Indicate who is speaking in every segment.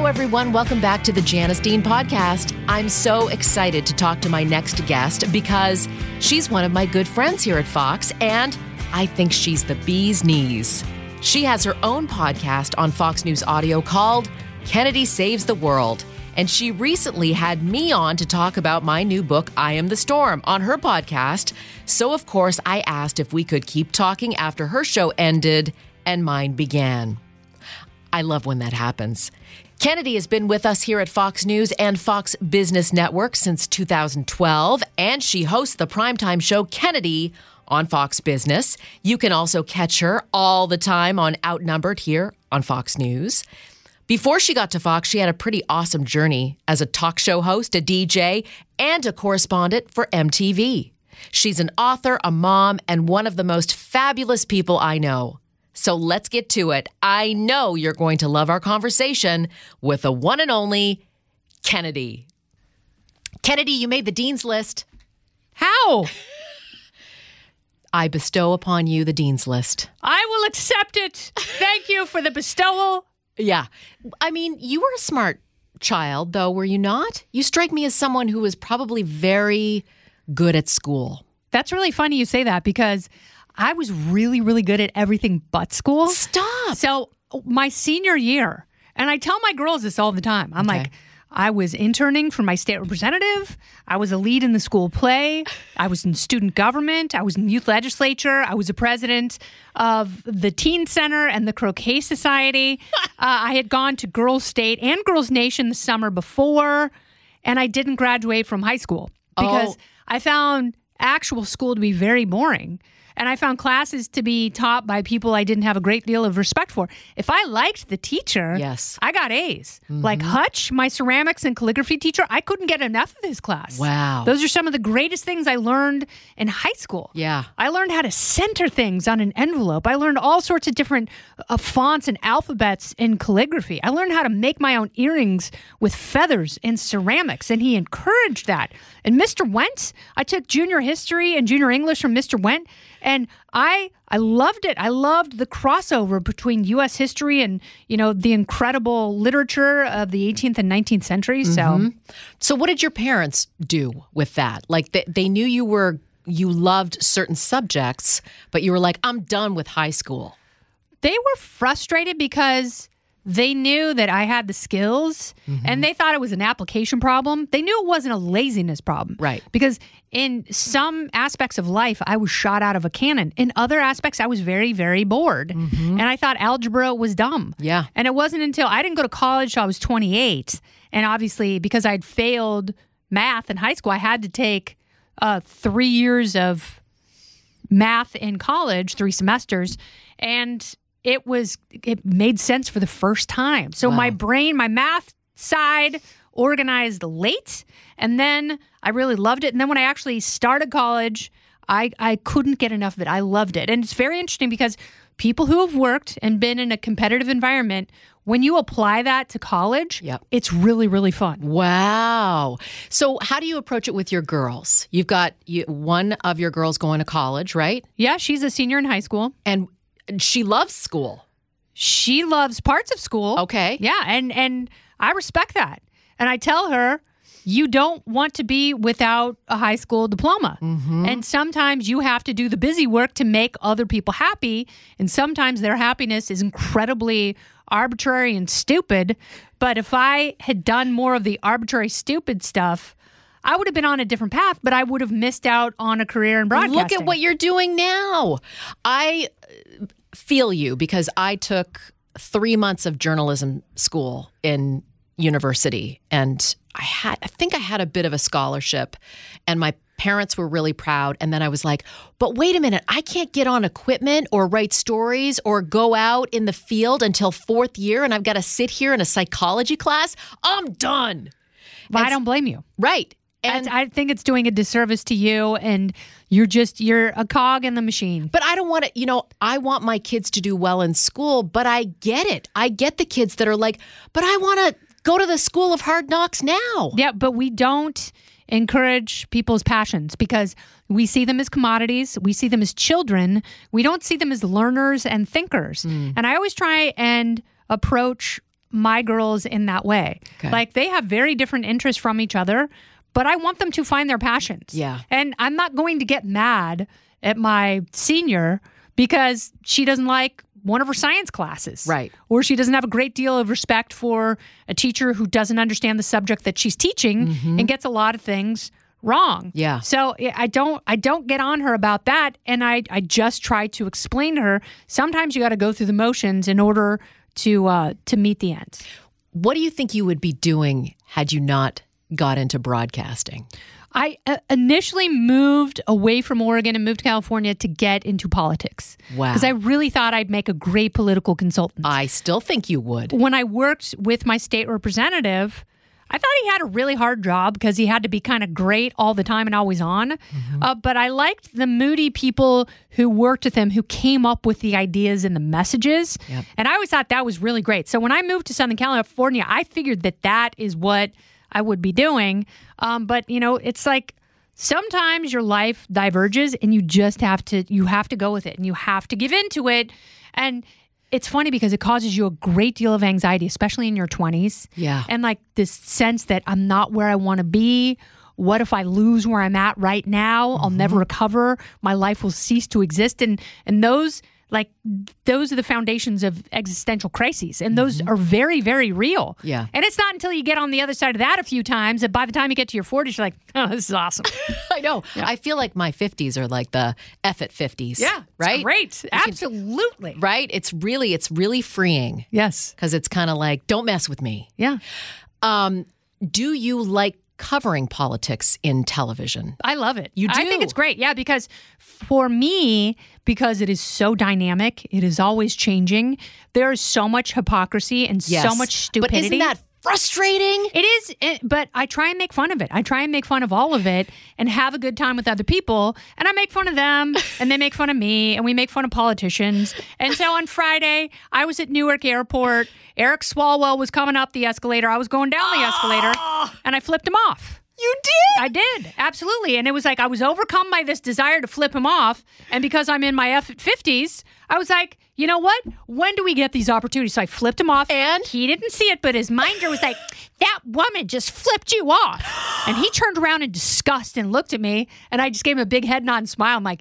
Speaker 1: Hello, everyone. Welcome back to the Janice Dean podcast. I'm so excited to talk to my next guest because she's one of my good friends here at Fox, and I think she's the bee's knees. She has her own podcast on Fox News Audio called Kennedy Saves the World. And she recently had me on to talk about my new book, I Am the Storm, on her podcast. So, of course, I asked if we could keep talking after her show ended and mine began. I love when that happens. Kennedy has been with us here at Fox News and Fox Business Network since 2012, and she hosts the primetime show Kennedy on Fox Business. You can also catch her all the time on Outnumbered here on Fox News. Before she got to Fox, she had a pretty awesome journey as a talk show host, a DJ, and a correspondent for MTV. She's an author, a mom, and one of the most fabulous people I know. So let's get to it. I know you're going to love our conversation with the one and only Kennedy. Kennedy, you made the Dean's List.
Speaker 2: How?
Speaker 1: I bestow upon you the Dean's List.
Speaker 2: I will accept it. Thank you for the bestowal.
Speaker 1: Yeah. I mean, you were a smart child, though, were you not? You strike me as someone who was probably very good at school.
Speaker 2: That's really funny you say that because I was really, really good at everything but school.
Speaker 1: Stop.
Speaker 2: So, my senior year, and I tell my girls this all the time I'm
Speaker 1: Okay.
Speaker 2: like, I was interning for my state representative. I was a lead in the school play. I was in student government. I was in youth legislature. I was a president of the teen center and the croquet society. uh, I had gone to Girls State and Girls Nation the summer before, and I didn't graduate from high school because
Speaker 1: Oh.
Speaker 2: I found actual school to be very boring. And I found classes to be taught by people I didn't have a great deal of respect for. If I liked the teacher,
Speaker 1: Yes.
Speaker 2: I got A's. Like Hutch, my ceramics and calligraphy teacher, I couldn't get enough of his class.
Speaker 1: Wow.
Speaker 2: Those are some of the greatest things I learned in high school.
Speaker 1: Yeah.
Speaker 2: I learned how to center things on an envelope. I learned all sorts of different uh, fonts and alphabets in calligraphy. I learned how to make my own earrings with feathers and ceramics, and he encouraged that. And Mr. Went, I took junior history and junior English from Mr. Went, and I I loved it. I loved the crossover between U.S. history and you know the incredible literature of the 18th and 19th centuries. So. Mm-hmm.
Speaker 1: So, what did your parents do with that? Like, they, they knew you were, you loved certain subjects, but you were like, I'm done with high school.
Speaker 2: they were frustrated because they knew that I had the skills and they thought it was an application problem. They knew it wasn't a laziness problem.
Speaker 1: Right.
Speaker 2: Because in some aspects of life, I was shot out of a cannon. In other aspects, I was very, very bored. And I thought algebra was dumb.
Speaker 1: Yeah.
Speaker 2: And it wasn't until I didn't go to college till I was 28. And obviously, because I'd failed math in high school, I had to take uh, three years of math in college, three semesters, and it was it made sense for the first time. So my brain, my math side organized late, and then I really loved it. And then when I actually started college, I I couldn't get enough of it. I loved it. And it's very interesting because people who have worked and been in a competitive environment, when you apply that to college,
Speaker 1: Yep.
Speaker 2: it's really really fun.
Speaker 1: Wow. So, how do you approach it with your girls? You've got you, one of your girls going to college, right?
Speaker 2: Yeah, she's a senior in high school.
Speaker 1: And she loves school.
Speaker 2: She loves parts of school.
Speaker 1: Okay.
Speaker 2: Yeah, and and I respect that. And I tell her you don't want to be without a high school diploma. Mm-hmm. And sometimes you have to do the busy work to make other people happy, and sometimes their happiness is incredibly arbitrary and stupid. But if I had done more of the arbitrary stupid stuff, I would have been on a different path, but I would have missed out on a career in broadcasting.
Speaker 1: Look at what you're doing now. I uh, feel you because I took three months of journalism school in university and I had I think I had a bit of a scholarship and my parents were really proud. And then I was like, but wait a minute, I can't get on equipment or write stories or go out in the field until fourth year and I've got to sit here in a psychology class. I'm done.
Speaker 2: Well, I don't blame you.
Speaker 1: Right.
Speaker 2: And
Speaker 1: And
Speaker 2: I think it's doing a disservice to you, and you're just you're a cog in the machine.
Speaker 1: But I don't want to, you know, I want my kids to do well in school, but I get it. I get the kids that are like, but I want to go to the school of hard knocks now.
Speaker 2: Yeah, but we don't encourage people's passions because we see them as commodities. We see them as children. We don't see them as learners and thinkers. Mm. And I always try and approach my girls in that way.
Speaker 1: Okay.
Speaker 2: Like they have very different interests from each other, but I want them to find their passions.
Speaker 1: Yeah.
Speaker 2: And I'm not going to get mad at my senior because she doesn't like one of her science classes.
Speaker 1: Right.
Speaker 2: Or she doesn't have a great deal of respect for a teacher who doesn't understand the subject that she's teaching and gets a lot of things wrong.
Speaker 1: Mm-hmm. Yeah.
Speaker 2: So I don't I don't get on her about that and I I just try to explain to her sometimes you got to go through the motions in order to uh to meet the ends.
Speaker 1: What do you think you would be doing had you not got into broadcasting?
Speaker 2: I uh, initially moved away from Oregon and moved to California to get into politics.
Speaker 1: Wow.
Speaker 2: Because I really thought I'd make a great political consultant.
Speaker 1: I still think you would.
Speaker 2: when I worked with my state representative, I thought he had a really hard job because he had to be kind of great all the time and always on. Uh, but I liked the moody people who worked with him who came up with the ideas and the messages.
Speaker 1: Yep.
Speaker 2: And I always thought that was really great. So when I moved to Southern California, I figured that that is what I would be doing. Um, but, you know, it's like, sometimes your life diverges and you just have to you have to go with it and you have to give into it. And it's funny because it causes you a great deal of anxiety especially in your 20s
Speaker 1: Yeah.
Speaker 2: and like this sense that i'm not where i want to be. What if i lose where i'm at right now? I'll never recover. My life will cease to exist. And and those like those are the foundations of existential crises and those are very very real
Speaker 1: Yeah.
Speaker 2: and it's not until you get on the other side of that a few times that by the time you get to your 40s you're like oh this is awesome
Speaker 1: I know. I feel like my 50s are like the F at 50s.
Speaker 2: Yeah, it's
Speaker 1: Right?
Speaker 2: great, absolutely.
Speaker 1: Right? It's really it's really freeing
Speaker 2: Yes.
Speaker 1: cuz it's kind of like don't mess with me.
Speaker 2: Yeah.
Speaker 1: Um do you like covering politics in television?
Speaker 2: I love it.
Speaker 1: You do?
Speaker 2: I think it's great. Yeah, because for me, because it is so dynamic, it is always changing. There is so much hypocrisy and so much stupidity.
Speaker 1: But isn't that frustrating?
Speaker 2: It is, it, but I try and make fun of it. I try and make fun of all of it and have a good time with other people. And I make fun of them and they make fun of me and we make fun of politicians. And so on Friday, I was at Newark Airport. Eric Swalwell was coming up the escalator. I was going down the escalator ah! and I flipped him off.
Speaker 1: You did.
Speaker 2: I did, absolutely. And it was like I was overcome by this desire to flip him off. And because I'm in my F 50s, I was like, you know what? When do we get these opportunities? So I flipped him off.
Speaker 1: And?
Speaker 2: he didn't see it, but his minder was like, that woman just flipped you off. And he turned around in disgust and looked at me. And I just gave him a big head nod and smile. I'm like,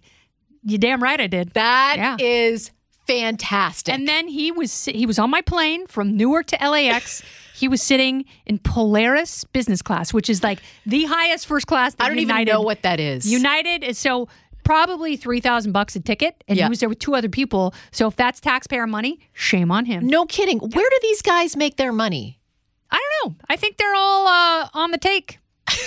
Speaker 2: you damn right I did.
Speaker 1: That is
Speaker 2: Yeah.
Speaker 1: fantastic.
Speaker 2: And then he was he was on my plane from Newark to LAX. He was sitting in Polaris business class, which is like the highest first class. That
Speaker 1: I don't
Speaker 2: United,
Speaker 1: even know what that is.
Speaker 2: United is so probably three thousand bucks a ticket, and
Speaker 1: Yeah.
Speaker 2: he was there with two other people. So if that's taxpayer money, shame on him.
Speaker 1: no kidding. Where do these guys make their money?
Speaker 2: I don't know. I think they're all uh, on the take.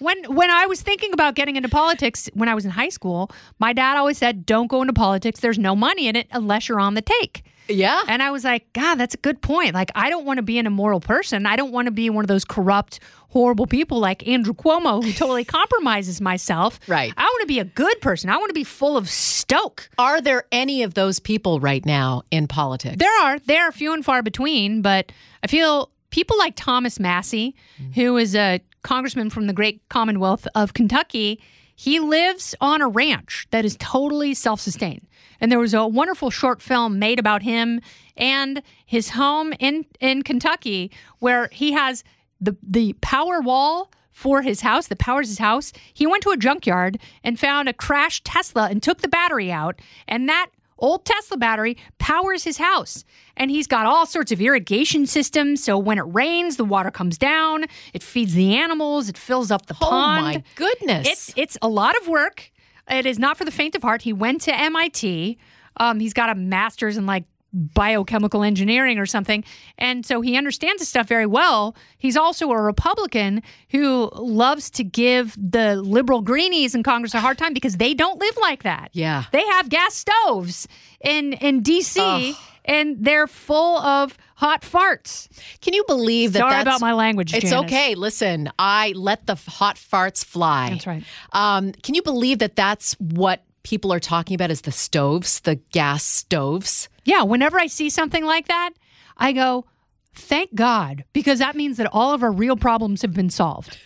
Speaker 2: when when I was thinking about getting into politics when I was in high school, my dad always said, "Don't go into politics. There's no money in it unless you're on the take."
Speaker 1: Yeah.
Speaker 2: And I was like, God, that's a good point. Like, I don't want to be an immoral person. I don't want to be one of those corrupt, horrible people like Andrew Cuomo who totally compromises myself.
Speaker 1: Right.
Speaker 2: I want to be a good person. I want to be full of stoke.
Speaker 1: Are there any of those people right now in politics?
Speaker 2: There are, there are few and far between, but I feel people like Thomas Massie, mm-hmm. who is a congressman from the great Commonwealth of Kentucky, he lives on a ranch that is totally self sustained. And there was a wonderful short film made about him and his home in, in Kentucky where he has the, the power wall for his house that powers his house. He went to a junkyard and found a crashed Tesla and took the battery out. And that old Tesla battery powers his house. And he's got all sorts of irrigation systems. So when it rains, the water comes down, it feeds the animals, it fills up the
Speaker 1: oh
Speaker 2: pond.
Speaker 1: Oh my goodness.
Speaker 2: It's it's a lot of work. It is not for the faint of heart. He went to MIT. Um, he's got a master's in like biochemical engineering or something. And so he understands the stuff very well. He's also a Republican who loves to give the liberal greenies in Congress a hard time because they don't live like that.
Speaker 1: Yeah.
Speaker 2: They have gas stoves in in DC and they're full of hot farts.
Speaker 1: Can you believe that?
Speaker 2: Sorry
Speaker 1: that's,
Speaker 2: about my language,
Speaker 1: It's
Speaker 2: Janice.
Speaker 1: okay. Listen, I let the hot farts fly.
Speaker 2: That's right.
Speaker 1: Um, can you believe that? That's what people are talking about is the stoves, the gas stoves.
Speaker 2: Yeah, whenever I see something like that, I go, thank God, because that means that all of our real problems have been solved.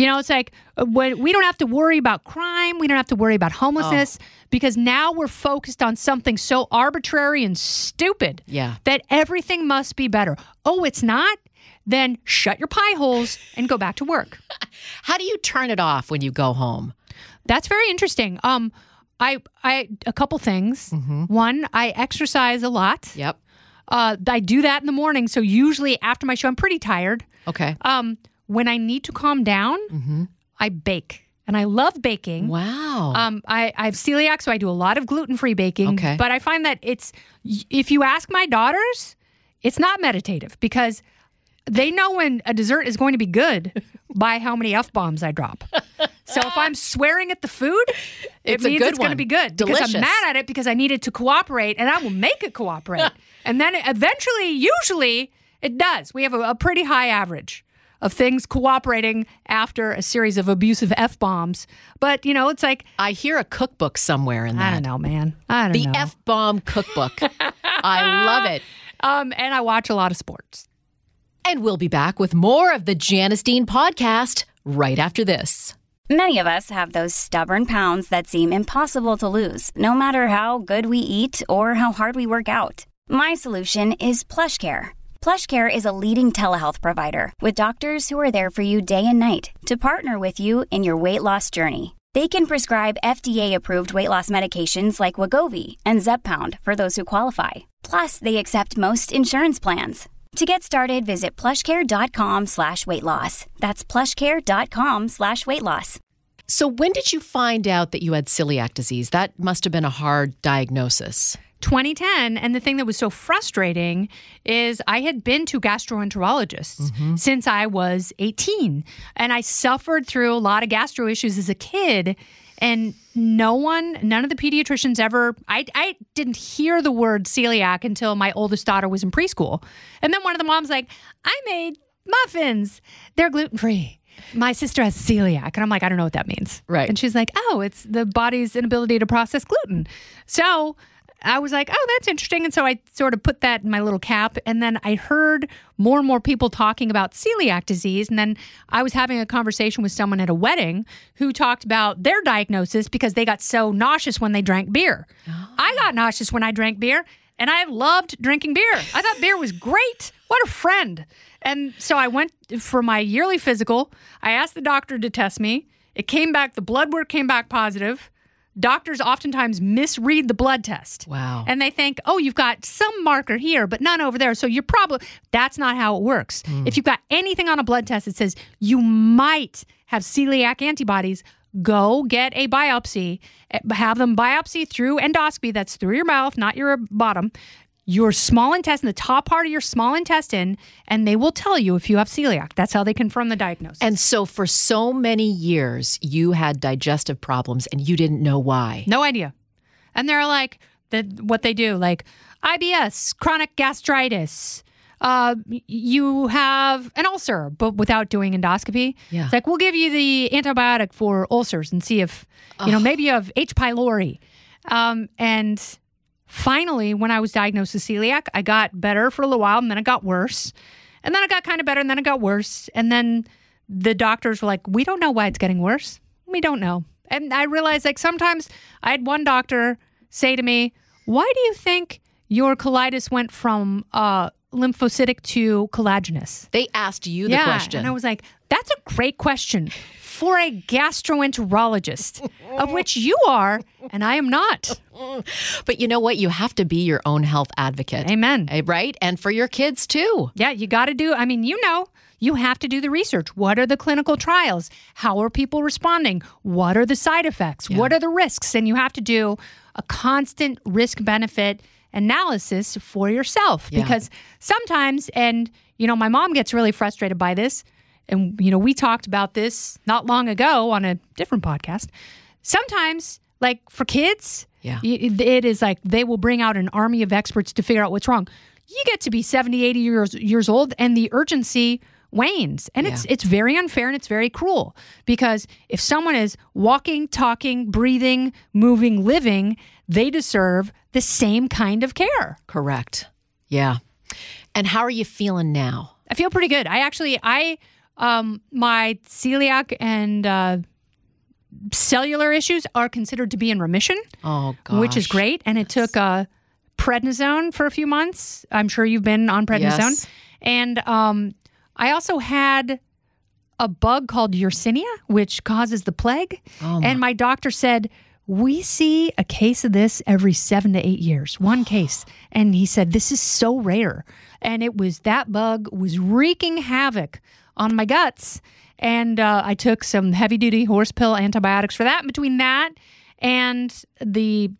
Speaker 2: You know, it's like uh, when we don't have to worry about crime, we don't have to worry about homelessness because now we're focused on something so arbitrary and stupid
Speaker 1: Yeah.
Speaker 2: that everything must be better. Oh, it's not? Then shut your pie holes and go back to work.
Speaker 1: How do you turn it off when you go home?
Speaker 2: That's very interesting. Um, I, I, a couple things. One, I exercise a lot.
Speaker 1: Yep.
Speaker 2: Uh, I do that in the morning. So usually after my show, I'm pretty tired.
Speaker 1: Okay.
Speaker 2: Um, when I need to calm down, I bake, and I love baking.
Speaker 1: Wow.
Speaker 2: Um, I, I have celiac, so I do a lot of gluten free baking.
Speaker 1: Okay.
Speaker 2: But I find that it's if you ask my daughters, it's not meditative because they know when a dessert is going to be good by how many f bombs I drop. So if I'm swearing at the food, it
Speaker 1: It's
Speaker 2: means it's going to be good
Speaker 1: Delicious.
Speaker 2: because I'm mad at it because I need it to cooperate, and I will make it cooperate. and then eventually, usually, it does. We have a, a pretty high average of things cooperating after a series of abusive f bombs. But you know, it's like
Speaker 1: I hear a cookbook somewhere in that.
Speaker 2: I don't know, man. I don't
Speaker 1: The
Speaker 2: know.
Speaker 1: The f bomb cookbook. I love it.
Speaker 2: um, and I watch a lot of sports.
Speaker 1: And we'll be back with more of the Janice Dean podcast right after this.
Speaker 3: Many of us have those stubborn pounds that seem impossible to lose, no matter how good we eat or how hard we work out. My solution is PlushCare. PlushCare is a leading telehealth provider with doctors who are there for you day and night to partner with you in your weight loss journey. They can prescribe FDA-approved weight loss medications like Wegovy and Zepbound for those who qualify. Plus, they accept most insurance plans. To get started, visit plushcare.com slash weight loss. That's plushcare.com slash weight loss.
Speaker 1: So, when did you find out that you had celiac disease? That must have been a hard diagnosis.
Speaker 2: 2010 and the thing that was so frustrating is i had been to gastroenterologists mm-hmm. since i was 18 and i suffered through a lot of gastro issues as a kid and no one none of the pediatricians ever I, I didn't hear the word celiac until my oldest daughter was in preschool. And then one of the moms like i made muffins. They're gluten-free. My sister has celiac. And i'm like i don't know what that means.
Speaker 1: Right.
Speaker 2: and she's like oh it's the body's inability to process gluten. So I was like, oh, that's interesting. And so I sort of put that in my little cap. And then I heard more and more people talking about celiac disease. And then I was having a conversation with someone at a wedding who talked about their diagnosis because they got so nauseous when they drank beer. Ah. I got nauseous when I drank beer. And I loved drinking beer. I thought beer was great. What a friend. And so I went for my yearly physical. I asked the doctor to test me. It came back, the blood work came back positive. Doctors oftentimes misread the blood test.
Speaker 1: Wow.
Speaker 2: And they think, oh, you've got some marker here, but none over there. So you're probably, that's not how it works. If you've got anything on a blood test that says you might have celiac antibodies, go get a biopsy. Eh, Have them biopsy through endoscopy, that's through your mouth, not your bottom, your small intestine, the top part of your small intestine, and they will tell you if you have celiac. That's how they confirm the diagnosis.
Speaker 1: And so, for so many years, you had digestive problems and you didn't know why.
Speaker 2: No idea. And they're like, the, what they do, like IBS, chronic gastritis. Uh, you have an ulcer, but without doing endoscopy.
Speaker 1: Yeah.
Speaker 2: It's like, we'll give you the antibiotic for ulcers and see if, you know, maybe you have H. pylori. Um, and finally, when I was diagnosed with celiac, I got better for a little while and then it got worse. And then it got kind of better and then it got worse. And then the doctors were like, we don't know why it's getting worse. We don't know. And I realized like sometimes I had one doctor say to me, why do you think your colitis went from uh, lymphocytic to collagenous?
Speaker 1: They asked you the
Speaker 2: yeah.
Speaker 1: question.
Speaker 2: And I was like, that's a great question for a gastroenterologist, of which you are, and I am not.
Speaker 1: but you know what? You have to be your own health advocate.
Speaker 2: Amen.
Speaker 1: Eh, Right? And for your kids too.
Speaker 2: Yeah, you got to do, I mean, you know, you have to do the research. What are the clinical trials? How are people responding? What are the side effects? What are the risks? And you have to do a constant risk benefit analysis for yourself
Speaker 1: Yeah.
Speaker 2: because sometimes, and you know, my mom gets really frustrated by this. And, you know, we talked about this not long ago on a different podcast. Sometimes, like for kids,
Speaker 1: Yeah.
Speaker 2: it it is like they will bring out an army of experts to figure out what's wrong. You get to be 70, 80 years, years old, and the urgency wanes. And it's it's very unfair and it's very cruel because if someone is walking, talking, breathing, moving, living, they deserve the same kind of care.
Speaker 1: Correct. Yeah. And how are you feeling now?
Speaker 2: I feel pretty good. I actually, I, um, my celiac and uh, cellular issues are considered to be in remission,
Speaker 1: Oh,
Speaker 2: which is great. And it took uh, prednisone for a few months. I'm sure you've been on prednisone.
Speaker 1: Yes.
Speaker 2: And um, I also had a bug called Yersinia, which causes the plague.
Speaker 1: Oh, my-
Speaker 2: and my doctor said, we see a case of this every seven to eight years, one case. And he said, this is so rare. And it was that bug was wreaking havoc on my guts. And uh, I took some heavy duty horse pill antibiotics for that. And between that and the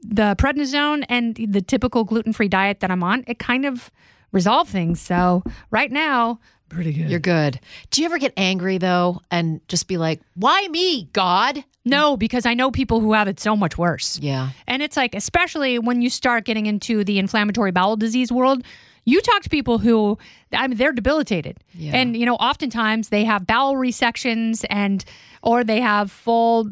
Speaker 2: the prednisone and the typical gluten free diet that I'm on, it kind of resolved things. So right now, pretty good.
Speaker 1: You're good. Do you ever get angry though and just be like, why me, God?
Speaker 2: no, because I know people who have it so much worse.
Speaker 1: Yeah.
Speaker 2: And it's like, especially when you start getting into the inflammatory bowel disease world, you talk to people who, I mean, they're debilitated.
Speaker 1: Yeah.
Speaker 2: And, you know, oftentimes they have bowel resections and, or they have full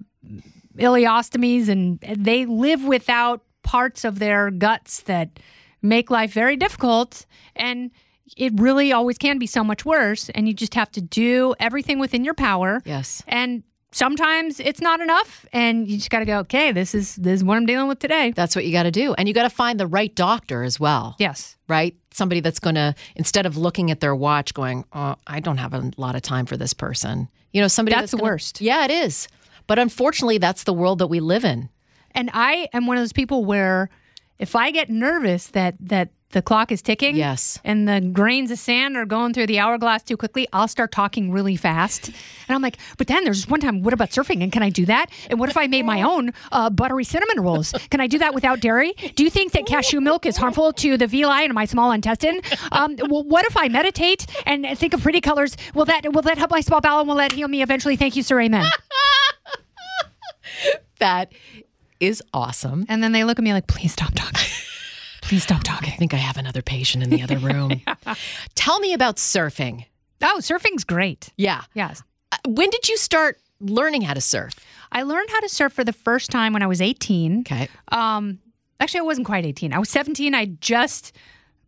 Speaker 2: ileostomies and they live without parts of their guts that make life very difficult. And it really always can be so much worse. And you just have to do everything within your power.
Speaker 1: Yes.
Speaker 2: And sometimes it's not enough. And you just got to go, okay, this is, this is what I'm dealing with today.
Speaker 1: That's what you got to do. And you got to find the right doctor as well.
Speaker 2: Yes.
Speaker 1: Right? Somebody that's going to, instead of looking at their watch going, oh, I don't have a lot of time for this person. You know, somebody
Speaker 2: That's the
Speaker 1: gonna-
Speaker 2: worst.
Speaker 1: Yeah, it is. But unfortunately, that's the world that we live in.
Speaker 2: And I am one of those people where if I get nervous that that the clock is ticking,
Speaker 1: Yes.
Speaker 2: and the grains of sand are going through the hourglass too quickly, I'll start talking really fast. And I'm like, but then there's one time, what about surfing? And can I do that? And what if I made my own uh, buttery cinnamon rolls? Can I do that without dairy? Do you think that cashew milk is harmful to the villi in my small intestine? Um, well, what if I meditate and think of pretty colors? Will that will that help my small bowel? and Will that heal me eventually? Thank you, sir. Amen.
Speaker 1: That is awesome.
Speaker 2: And then they look at me like, please stop talking. Please stop talking.
Speaker 1: I think I have another patient in the other room. Tell me about surfing.
Speaker 2: Oh, surfing's great.
Speaker 1: Yeah.
Speaker 2: Yes.
Speaker 1: Uh, When did you start learning how to surf?
Speaker 2: I learned how to surf for the first time when I was 18.
Speaker 1: Okay.
Speaker 2: Um, actually, I wasn't quite 18. I was 17. I just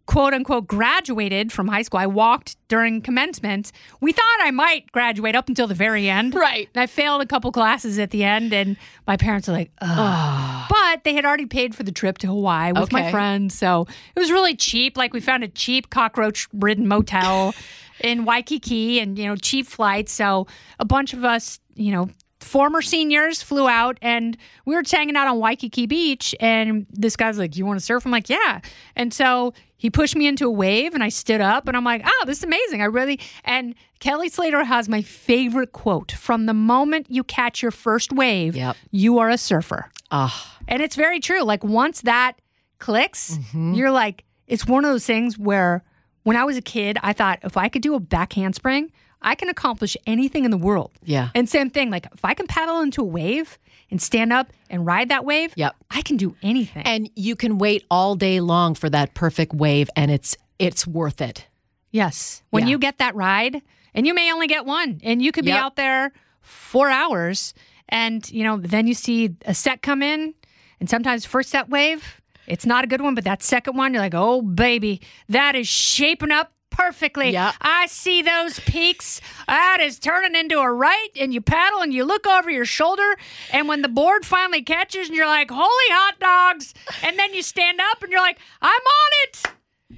Speaker 2: quote unquote graduated from high school. I walked during commencement. We thought I might graduate up until the very end.
Speaker 1: Right.
Speaker 2: And I failed a couple classes at the end, and my parents were like, Ugh. But they had already paid for the trip to Hawaii with my friends. So it was really cheap. Like we found a cheap cockroach ridden motel in Waikiki and, you know, cheap flights. So a bunch of us, you know, former seniors flew out and we were hanging out on Waikiki Beach. And this guy's like, You want to surf? I'm like, Yeah. And so he pushed me into a wave and I stood up and I'm like, Oh, this is amazing. I really. And Kelly Slater has my favorite quote from the moment you catch your first wave,
Speaker 1: Yep.
Speaker 2: you are a surfer.
Speaker 1: Ah,
Speaker 2: And it's very true. Like once that clicks,
Speaker 1: Mm-hmm.
Speaker 2: you're like, it's one of those things where when I was a kid, I thought if I could do a back handspring, I can accomplish anything in the world.
Speaker 1: Yeah.
Speaker 2: And same thing, like if I can paddle into a wave and stand up and ride that wave,
Speaker 1: Yep.
Speaker 2: I can do anything.
Speaker 1: and you can wait all day long for that perfect wave, and it's it's worth it.
Speaker 2: yes. When
Speaker 1: Yeah.
Speaker 2: you get that ride, and you may only get one, and you could be
Speaker 1: Yep.
Speaker 2: out there four hours, and you know, then you see a set come in, and sometimes first set wave, it's not a good one, but that second one, you're like, oh baby, that is shaping up perfectly.
Speaker 1: Yep.
Speaker 2: I see those peaks. That is turning into a right, and you paddle and you look over your shoulder, and when the board finally catches, and you're like, holy hot dogs, and then you stand up and you're like, I'm on it.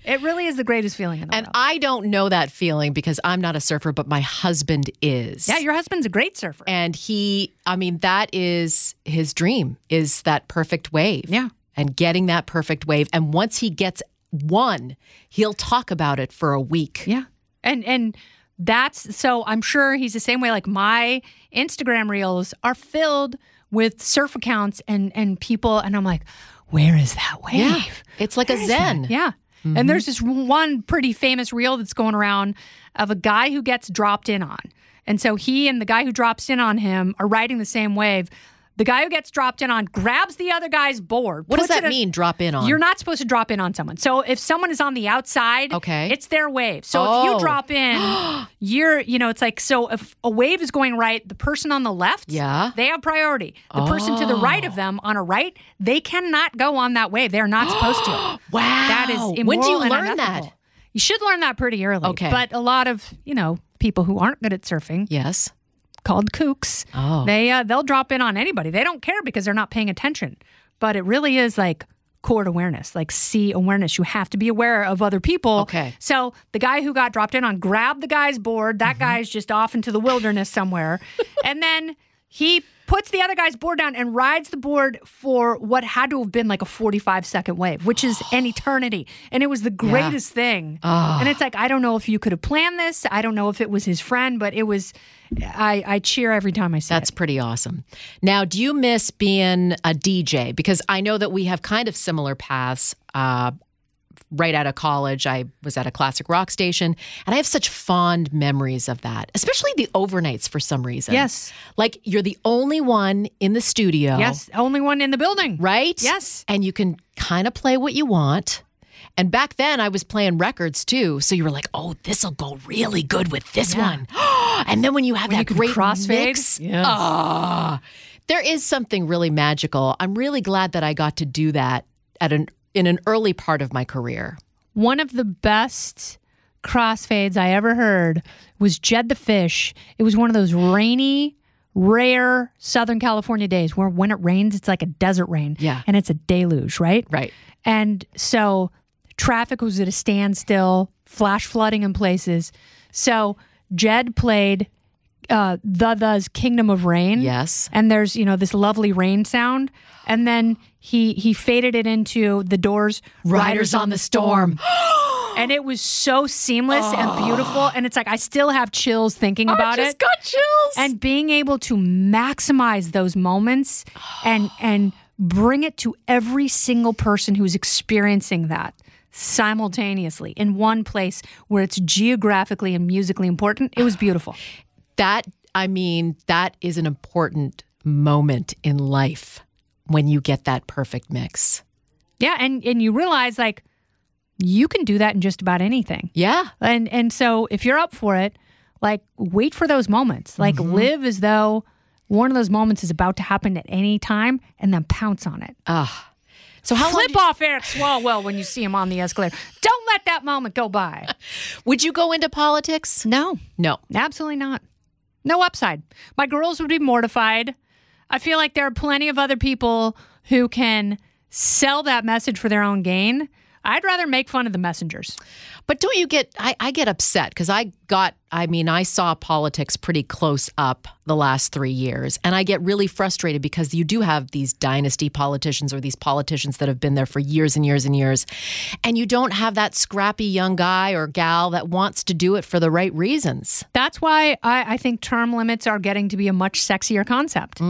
Speaker 2: It really is the greatest feeling in the
Speaker 1: And
Speaker 2: world.
Speaker 1: I don't know that feeling because I'm not a surfer, but my husband is.
Speaker 2: yeah, your husband's a great surfer.
Speaker 1: and he, I mean, that is his dream is that perfect wave.
Speaker 2: Yeah.
Speaker 1: And getting that perfect wave. And once he gets one, he'll talk about it for a week.
Speaker 2: Yeah. And and that's so I'm sure he's the same way like my Instagram reels are filled with surf accounts and and people and I'm like where is that wave?
Speaker 1: Yeah. It's like a
Speaker 2: Where that?
Speaker 1: zen.
Speaker 2: Yeah. Mm-hmm. And there's this one pretty famous reel that's going around of a guy who gets dropped in on. And so he and the guy who drops in on him are riding the same wave. The guy who gets dropped in on grabs the other guy's board.
Speaker 1: What does that mean, drop in on?
Speaker 2: You're not supposed to drop in on someone. So if someone is on the outside,
Speaker 1: Okay.
Speaker 2: it's their wave. So if
Speaker 1: Oh.
Speaker 2: you drop in, you're, you know, it's like so if a wave is going right, the person on the left,
Speaker 1: Yeah.
Speaker 2: they have priority. The person to the oh. right of them on a right, they cannot go on that wave. They're not supposed to.
Speaker 1: Wow.
Speaker 2: That is immoral
Speaker 1: When do you learn that?
Speaker 2: You should learn that pretty early.
Speaker 1: Okay.
Speaker 2: But a lot of, you know, people who aren't good at surfing,
Speaker 1: Yes.
Speaker 2: Called kooks,
Speaker 1: Oh.
Speaker 2: they uh, they'll drop in on anybody. They don't care because they're not paying attention. But it really is like chord awareness, like sea awareness. You have to be aware of other people.
Speaker 1: Okay.
Speaker 2: So the guy who got dropped in on grabbed the guy's board. That
Speaker 1: Mm-hmm.
Speaker 2: guy's just off into the wilderness somewhere. and then he puts the other guy's board down and rides the board for what had to have been like a 45 second wave, which is an eternity. And it was the greatest thing. And it's like, I don't know if you could have planned this. I don't know if it was his friend, but it was, I, I cheer every time I see it.
Speaker 1: That's
Speaker 2: it.
Speaker 1: pretty awesome. Now, do you miss being a DJ? Because I know that we have kind of similar paths. Uh, right out of college, I was at a classic rock station, and I have such fond memories of that, especially the overnights for some reason.
Speaker 2: Yes.
Speaker 1: Like you're the only one in the studio.
Speaker 2: Yes. Only one in the building.
Speaker 1: Right?
Speaker 2: Yes.
Speaker 1: And you can kind of play what you want. And back then, I was playing records too. So you were like, oh, this will go really good with this
Speaker 2: Yeah.
Speaker 1: one. and then when you have
Speaker 2: When
Speaker 1: that
Speaker 2: you
Speaker 1: great
Speaker 2: crossfade.
Speaker 1: mix,
Speaker 2: Yes.
Speaker 1: ah, there is something really magical. I'm really glad that I got to do that at an in an early part of my career.
Speaker 2: One of the best crossfades I ever heard was Jed the Fish. It was one of those rainy, rare Southern California days where when it rains, it's like a desert rain.
Speaker 1: Yeah.
Speaker 2: And it's a deluge, right?
Speaker 1: Right.
Speaker 2: And so traffic was at a standstill, flash flooding in places. So Jed played uh, The The's Kingdom of Rain.
Speaker 1: Yes.
Speaker 2: And there's, you know, this lovely rain sound. And then he he faded it into the doors
Speaker 1: Riders on the Storm.
Speaker 2: and it was so seamless and beautiful. And it's like I still have chills thinking about it.
Speaker 1: I just
Speaker 2: it.
Speaker 1: got chills.
Speaker 2: and being able to maximize those moments and and bring it to every single person who's experiencing that simultaneously in one place where it's geographically and musically important. It was beautiful.
Speaker 1: That I mean, that is an important moment in life when you get that perfect mix.
Speaker 2: Yeah, and and you realize like you can do that in just about anything.
Speaker 1: Yeah.
Speaker 2: And and so if you're up for it, like wait for those moments. Like
Speaker 1: Mm-hmm.
Speaker 2: live as though one of those moments is about to happen at any time and then pounce on it.
Speaker 1: Ah. So how long
Speaker 2: Flip
Speaker 1: did-
Speaker 2: off Eric Swalwell when you see him on the escalator. Don't let that moment go by.
Speaker 1: would you go into politics?
Speaker 2: No,
Speaker 1: No.
Speaker 2: absolutely not. No upside. My girls would be mortified. I feel like there are plenty of other people who can sell that message for their own gain. I'd rather make fun of the messengers.
Speaker 1: But don't you get I, I get upset because I got I mean, I saw politics pretty close up the last three years. And I get really frustrated because you do have these dynasty politicians or these politicians that have been there for years and years and years. And you don't have that scrappy young guy or gal that wants to do it for the right reasons.
Speaker 2: That's why I, I think term limits are getting to be a much sexier concept.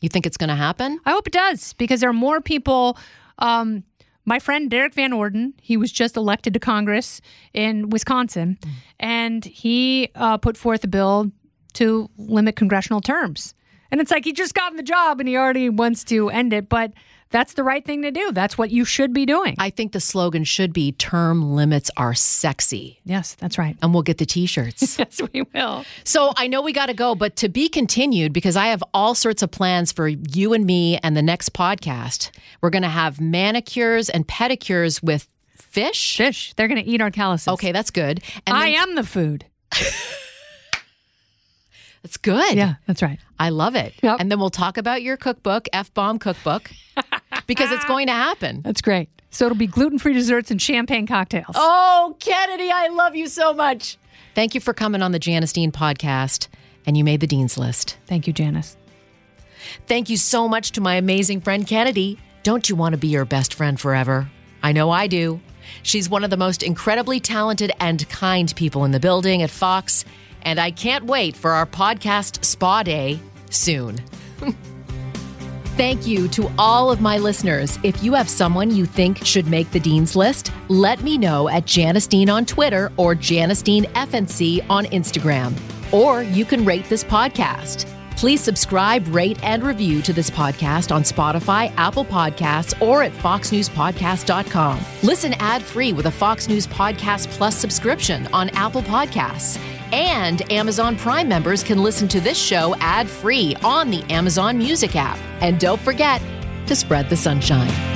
Speaker 1: You think it's gonna happen?
Speaker 2: I hope it does because there are more people. Um, my friend Derrick Van Orden, he was just elected to Congress in Wisconsin, and he uh, put forth a bill to limit congressional terms. And it's like he just got in the job and he already wants to end it, but that's the right thing to do. That's what you should be doing.
Speaker 1: I think the slogan should be term limits are sexy.
Speaker 2: yes, that's right.
Speaker 1: And we'll get the t-shirts.
Speaker 2: Yes, we will.
Speaker 1: So I know we got to go, but to be continued because I have all sorts of plans for you and me and the next podcast. We're going to have manicures and pedicures with fish.
Speaker 2: Fish, they're going to eat our calluses.
Speaker 1: Okay, that's good. And
Speaker 2: I
Speaker 1: then-
Speaker 2: am the food.
Speaker 1: That's good.
Speaker 2: Yeah, that's right.
Speaker 1: I love it.
Speaker 2: Yep.
Speaker 1: And then we'll talk about your cookbook, F bomb cookbook, because it's going to happen.
Speaker 2: That's great. So it'll be gluten free desserts and champagne cocktails.
Speaker 1: Oh, Kennedy, I love you so much. Thank you for coming on the Janice Dean podcast, and you made the Dean's List.
Speaker 2: Thank you, Janice.
Speaker 1: Thank you so much to my amazing friend Kennedy. Don't you want to be your best friend forever? I know I do. She's one of the most incredibly talented and kind people in the building at Fox, and I can't wait for our podcast spa day soon. Thank you to all of my listeners. If you have someone you think should make the Dean's List, let me know at Janice Dean on Twitter or Janice Dean FNC on Instagram. Or you can rate this podcast. Please subscribe, rate, and review to this podcast on Spotify, Apple Podcasts, or at foxnewspodcast.com. Listen ad free with a Fox News Podcast Plus subscription on Apple Podcasts. And Amazon Prime members can listen to this show ad free on the Amazon Music app. And don't forget to spread the sunshine.